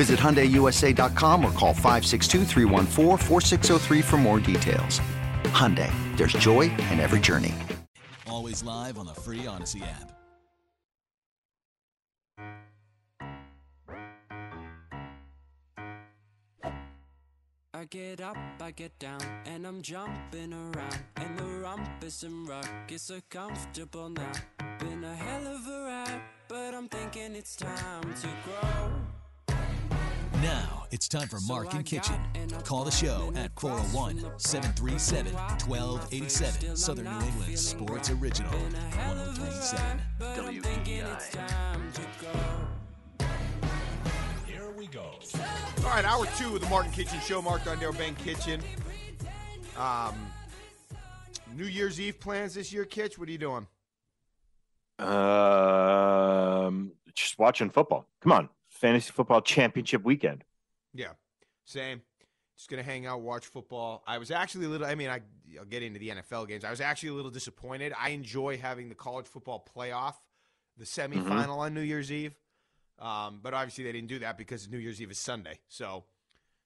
Visit HyundaiUSA.com or call 562 for more details. Hyundai, there's joy in every journey. Always live on the free Audacy app. I get up, I get down, and I'm jumping around. And the rumpus and ruckus are comfortable now. Been a hell of a ride, but I'm thinking it's time to grow. Now it's time for Mark and Kichen. Call the show at 401 737 1287. Southern New England Sports Original 1037. Here we go. All right, hour two of the Martin Kichen Show. Mark Dondero, Ben Kichen. Um, New Year's Eve plans this year, Kitch? What are you doing? Um, just watching football. Come on, fantasy football championship weekend. Yeah, same. Just gonna hang out, watch football. I was actually a little. I mean, I, will get into the NFL games. I was actually a little disappointed. I enjoy having the college football playoff, the semifinal mm-hmm. on New Year's Eve. Um, but obviously they didn't do that because New Year's Eve is Sunday, so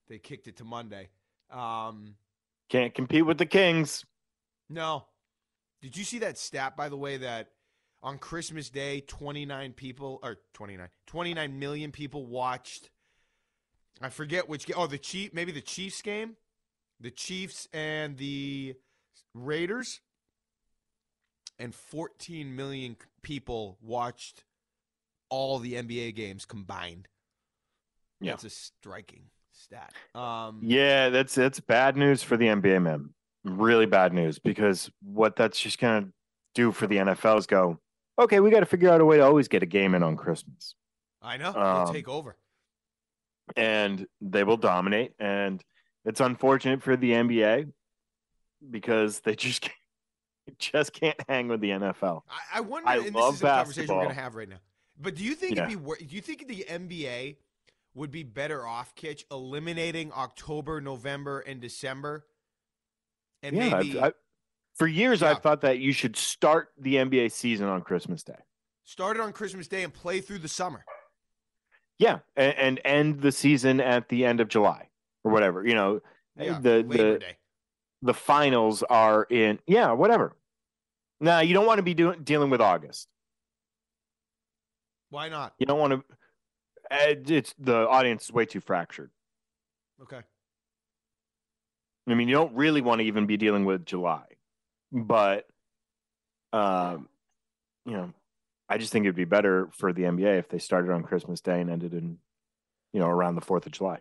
they kicked it to Monday. Um, Can't compete with the Kings. No. Did you see that stat, by the way, that on Christmas Day, 29 people, or 29, 29 million people watched. I forget which game. Oh, the Chief, maybe the Chiefs game, the Chiefs and the Raiders, and 14 million people watched all the NBA games combined. Yeah, that's a striking stat. Um, yeah, that's that's bad news for the NBA, man. Really bad news because what that's just gonna do for the NFL is go, okay, we got to figure out a way to always get a game in on Christmas. I know. Um, take over. And they will dominate. And it's unfortunate for the NBA because they just can't, just can't hang with the NFL. I, I wonder. I and love this is a conversation we're going to have right now. But do you think yeah. it'd be? Do you think the NBA would be better off, Kitch, eliminating October, November, and December? And yeah, maybe I've, for years, yeah. I've thought that you should start the NBA season on Christmas Day. Start it on Christmas Day and play through the summer. Yeah, and, and end the season at the end of July or whatever. You know, yeah, the the Day. the finals are in. Yeah, whatever. Now you don't want to be doing dealing with August. Why not? You don't want to. Eh, it's the audience is way too fractured. Okay. I mean, you don't really want to even be dealing with July but um, you know, I just think it'd be better for the NBA if they started on Christmas Day and ended in, you know, around the Fourth of July.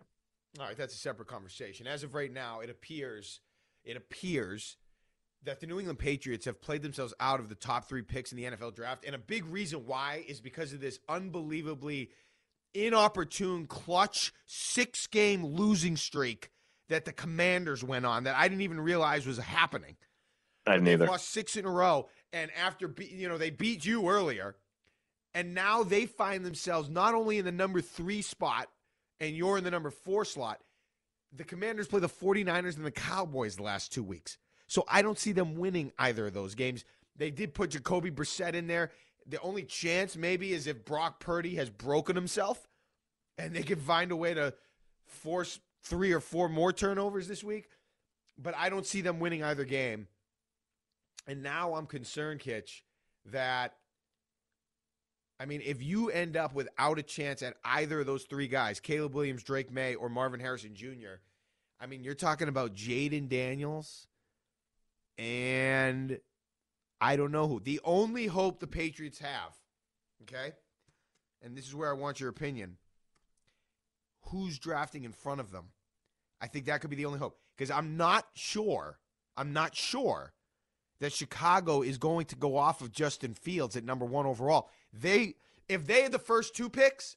All right, that's a separate conversation. As of right now, it appears it appears that the New England Patriots have played themselves out of the top three picks in the NFL draft, and a big reason why is because of this unbelievably inopportune, clutch six game losing streak that the Commanders went on that I didn't even realize was happening. I didn't either. Lost six in a row, and after be, you know they beat you earlier, and now they find themselves not only in the number three spot, and you're in the number four slot. The Commanders play the 49ers and the Cowboys the last two weeks, so I don't see them winning either of those games. They did put Jacoby Brissett in there. The only chance maybe is if Brock Purdy has broken himself, and they can find a way to force three or four more turnovers this week. But I don't see them winning either game. And now I'm concerned, Kitch, that I mean, if you end up without a chance at either of those three guys, Caleb Williams, Drake Maye, or Marvin Harrison Jr., I mean, you're talking about Jayden Daniels and I don't know who. The only hope the Patriots have, okay, and this is where I want your opinion who's drafting in front of them? I think that could be the only hope because I'm not sure. I'm not sure that Chicago is going to go off of Justin Fields at number one overall. They, if they had the first two picks,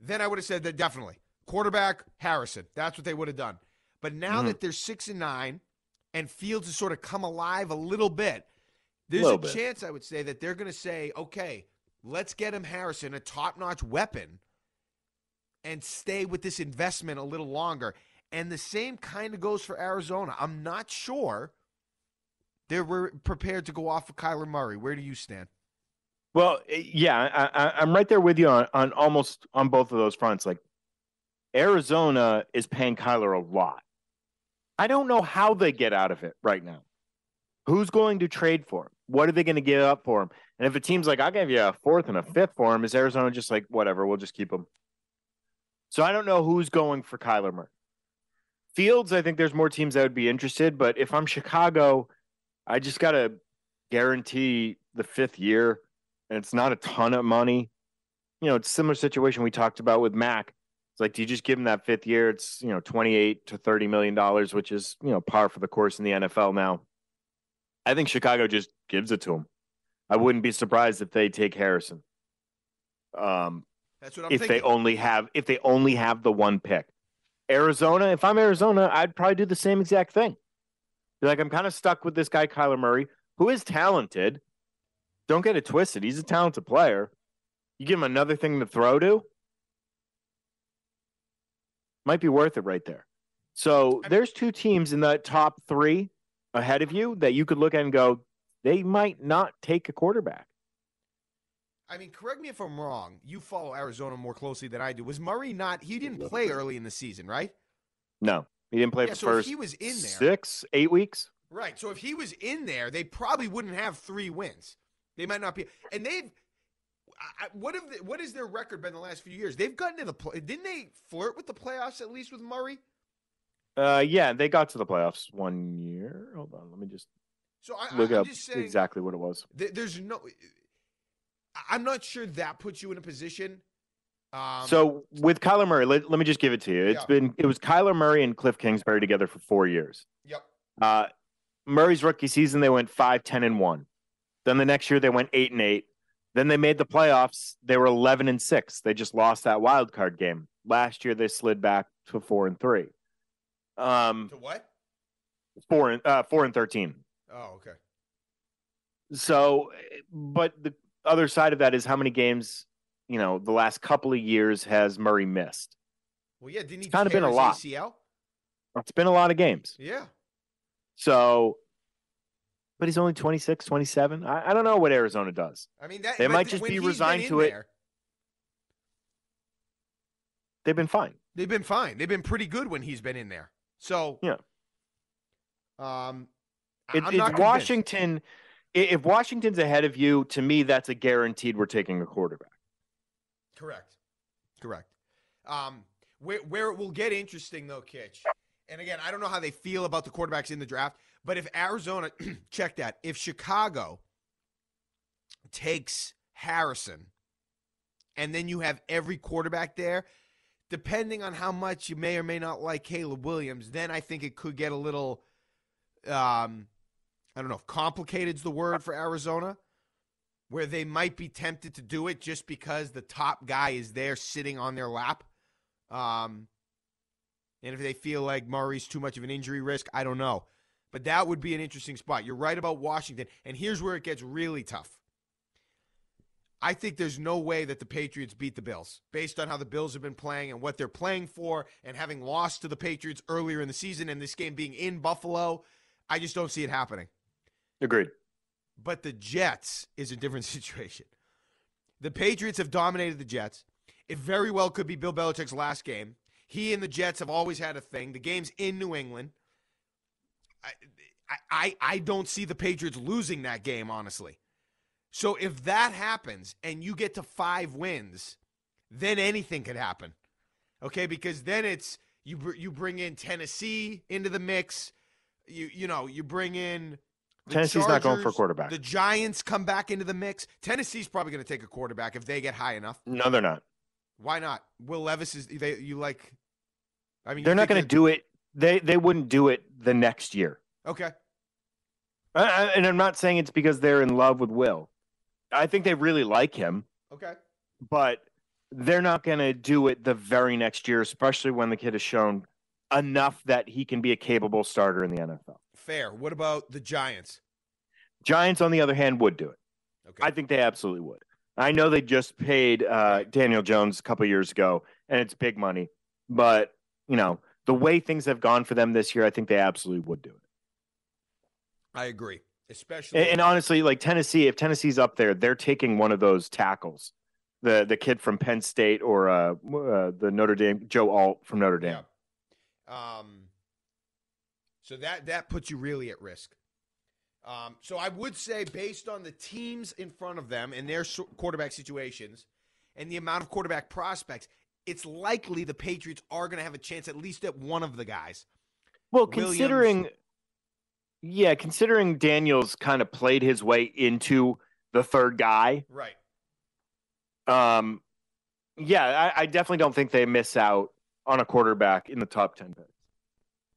then I would have said that definitely quarterback Harrison. That's what they would have done. But now mm-hmm. that they're six and nine, and Fields has sort of come alive a little bit, there's a, a chance I would say that they're going to say, okay, let's get him Harrison, a top-notch weapon, and stay with this investment a little longer. And the same kind of goes for Arizona. I'm not sure they're prepared to go off of Kyler Murray. Where do you stand? Well, eh, yeah, I, am right there with you on, on almost on both of those fronts. Like Arizona is paying Kyler a lot. I don't know how they get out of it right now. Who's going to trade for him? What are they going to give up for him? And if a team's like, I'll give you a fourth and a fifth for him, is Arizona just like, whatever, we'll just keep him? So I don't know who's going for Kyler Murray. Fields, I think there's more teams that would be interested, but if I'm Chicago, I just got to guarantee the fifth year, and it's not a ton of money. You know, it's similar situation we talked about with Mac. It's like, do you just give him that fifth year? It's you know, twenty eight to thirty million dollars, which is you know par for the course in the NFL now. I think Chicago just gives it to him. I wouldn't be surprised if they take Harrison. Um, That's what I'm if thinking. they only have if they only have the one pick. Arizona, if I'm Arizona, I'd probably do the same exact thing. Be like, I'm kind of stuck with this guy, Kyler Murray, who is talented. Don't get it twisted. He's a talented player. You give him another thing to throw to, might be worth it right there. So there's two teams in the top three ahead of you that you could look at and go, they might not take a quarterback. I mean, correct me if I'm wrong. You follow Arizona more closely than I do. Was Murray not? He didn't play early in the season, right? No, he didn't play yeah, for so first. he was in there six, eight weeks. Right. So if he was in there, they probably wouldn't have three wins. They might not be. And they've. I, what have they, what is their record been the last few years? They've gotten to the play. Didn't they flirt with the playoffs at least with Murray? Uh, yeah, they got to the playoffs one year. Hold on, let me just. So I, look I'm up exactly what it was. There's no. I'm not sure that puts you in a position. Um, so with Kyler Murray, let, let me just give it to you. It's yeah. been it was Kyler Murray and Cliff Kingsbury together for four years. Yep. Uh, Murray's rookie season, they went 5, 10, and one. Then the next year they went eight and eight. Then they made the playoffs. They were 11 and six. They just lost that wild card game. Last year they slid back to four and three. Um, to what? Four and uh, four and thirteen. Oh, okay. So, but the other side of that is how many games, you know, the last couple of years has Murray missed? Well, yeah, didn't he? It's kind of been a lot. ACL? It's been a lot of games. Yeah. So, but he's only 26, 27. I, I don't know what Arizona does. I mean, that, they might just be resigned to there, it. They've been fine. They've been fine. They've been pretty good when he's been in there. So, yeah. Um, it, it's Washington if Washington's ahead of you, to me, that's a guaranteed we're taking a quarterback. Correct. Correct. Um, where, where it will get interesting, though, Kitch, and again, I don't know how they feel about the quarterbacks in the draft, but if Arizona, check that, if Chicago takes Harrison and then you have every quarterback there, depending on how much you may or may not like Caleb Williams, then I think it could get a little. Um, I don't know if complicated is the word for Arizona, where they might be tempted to do it just because the top guy is there sitting on their lap. Um, and if they feel like Murray's too much of an injury risk, I don't know. But that would be an interesting spot. You're right about Washington. And here's where it gets really tough. I think there's no way that the Patriots beat the Bills based on how the Bills have been playing and what they're playing for and having lost to the Patriots earlier in the season and this game being in Buffalo. I just don't see it happening. Agreed. But the Jets is a different situation. The Patriots have dominated the Jets. It very well could be Bill Belichick's last game. He and the Jets have always had a thing. The game's in New England. I, I, I don't see the Patriots losing that game, honestly. So if that happens and you get to five wins, then anything could happen. Okay, because then it's you you bring in Tennessee into the mix. You you know you bring in the Tennessee's not going for a quarterback. The Giants come back into the mix. Tennessee's probably going to take a quarterback if they get high enough. No, they're not. Why not? Will Levis is they you like? I mean, They're not going to do it. They they wouldn't do it the next year. Okay, I, I- and I'm not saying it's because they're in love with Will. I think they really like him, okay. but they're not going to do it the very next year, especially when the kid has shown enough that he can be a capable starter in the NFL. Fair. What about the Giants? Giants, on the other hand, would do it. Okay. I think they absolutely would. I know they just paid uh, Daniel Jones a couple years ago, and it's big money. But you know the way things have gone for them this year, I think they absolutely would do it. I agree. Especially And, and honestly, like Tennessee, if Tennessee's up there, they're taking one of those tackles, the the kid from Penn State or uh, uh, the Notre Dame Joe Alt from Notre Dame. Yeah. Um, so that that puts you really at risk. Um, so I would say, based on the teams in front of them and their quarterback situations, and the amount of quarterback prospects, it's likely the Patriots are going to have a chance at least at one of the guys. Well, Williams- considering, yeah, considering Daniels kind of played his way into the third guy, Right. um, yeah, I, I definitely don't think they miss out on a quarterback in the top ten picks.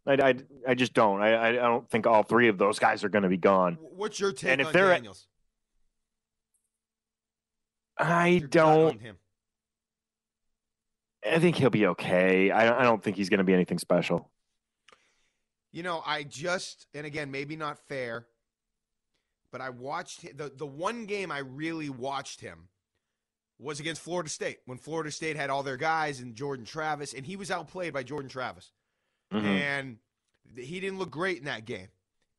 I, I, I just don't. I, I don't think all three of those guys are going to be gone. What's your take And if on they're at- Daniels? I Your gut don't. I think he'll be okay. I, I don't think he's going to be anything special. You know, I just and again, maybe not fair, but I watched the the one game I really watched him was against Florida State when Florida State had all their guys and Jordan Travis, and he was outplayed by Jordan Travis, Mhm. and he didn't look great in that game.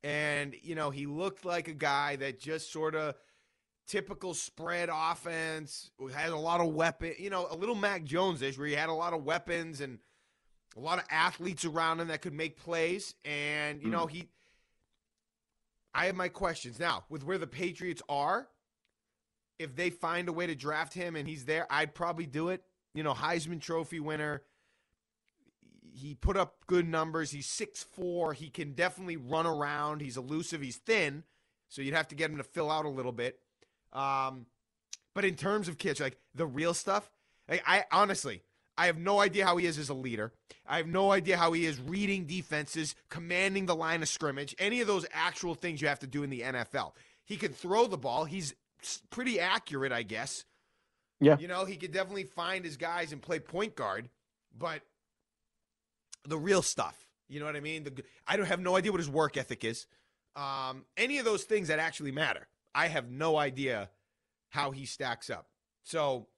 And you know, he looked like a guy that just sort of typical spread offense had a lot of weapon, you know, a little Mac Jones ish, where he had a lot of weapons and a lot of athletes around him that could make plays. And, you know, he, I have my questions. Now, with where the Patriots are, if they find a way to draft him and he's there, I'd probably do it. You know, Heisman Trophy winner. He put up good numbers. He's six four. He can definitely run around. He's elusive. He's thin. So you'd have to get him to fill out a little bit. Um, but in terms of kids, like the real stuff, like, I honestly, I have no idea how he is as a leader. I have no idea how he is reading defenses, commanding the line of scrimmage, any of those actual things you have to do in the NFL. He can throw the ball. He's pretty accurate, I guess. Yeah. You know, he could definitely find his guys and play point guard, but the real stuff, you know what I mean? The, I don't have no idea what his work ethic is. Um, any of those things that actually matter. I have no idea how he stacks up. So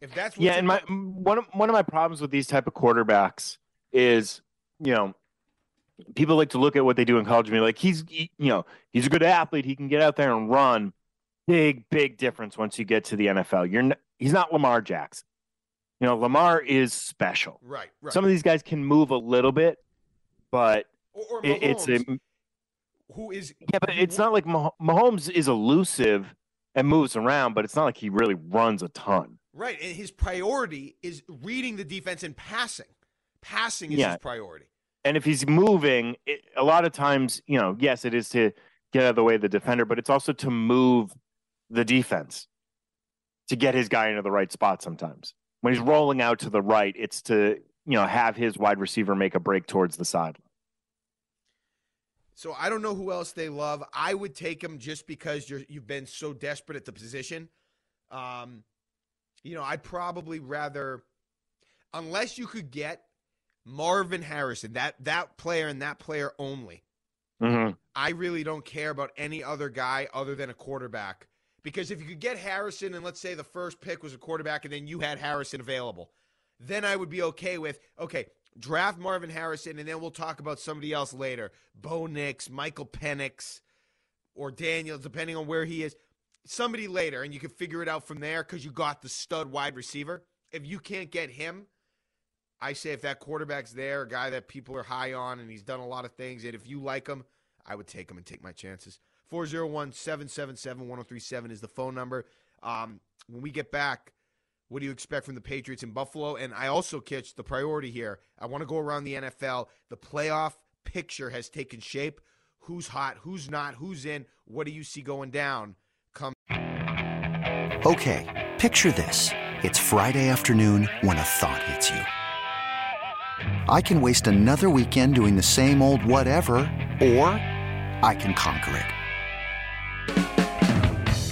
if that's what yeah, and my one of one of my problems with these type of quarterbacks is, you know, people like to look at what they do in college and be like, he's he- you know, he's a good athlete, he can get out there and run. Big, big difference once you get to the NFL. You're n- he's not Lamar Jackson. You know, Lamar is special. right, right. Some of these guys can move a little bit, but or, or it, it's a who is yeah, but it's not like Mah- Mahomes is elusive and moves around, but it's not like he really runs a ton. right, and his priority is reading the defense and passing. Passing is Yeah. his priority. And if he's moving, it, a lot of times, you know, yes, it is to get out of the way of the defender, but it's also to move the defense to get his guy into the right spot sometimes. When he's rolling out to the right, it's to, you know, have his wide receiver make a break towards the sideline. So I don't know who else they love. I would take him just because you're you've been so desperate at the position. Um, you know, I'd probably rather, unless you could get Marvin Harrison, that that player and that player only. Mm-hmm. I really don't care about any other guy other than a quarterback. Because if you could get Harrison, and let's say the first pick was a quarterback, and then you had Harrison available, then I would be okay with okay, draft Marvin Harrison, and then we'll talk about somebody else later. Bo Nix, Michael Penix, or Daniels, depending on where he is. Somebody later, and you can figure it out from there because you got the stud wide receiver. If you can't get him, I say if that quarterback's there, a guy that people are high on, and he's done a lot of things, and if you like him, I would take him and take my chances. 401 777 1037 is the phone number. Um, when we get back, what do you expect from the Patriots in Buffalo? And I also catch the priority here. I want to go around the NFL. The playoff picture has taken shape. Who's hot? Who's not? Who's in? What do you see going down? Come. Okay, picture this. It's Friday afternoon when a thought hits you. I can waste another weekend doing the same old whatever, or I can conquer it.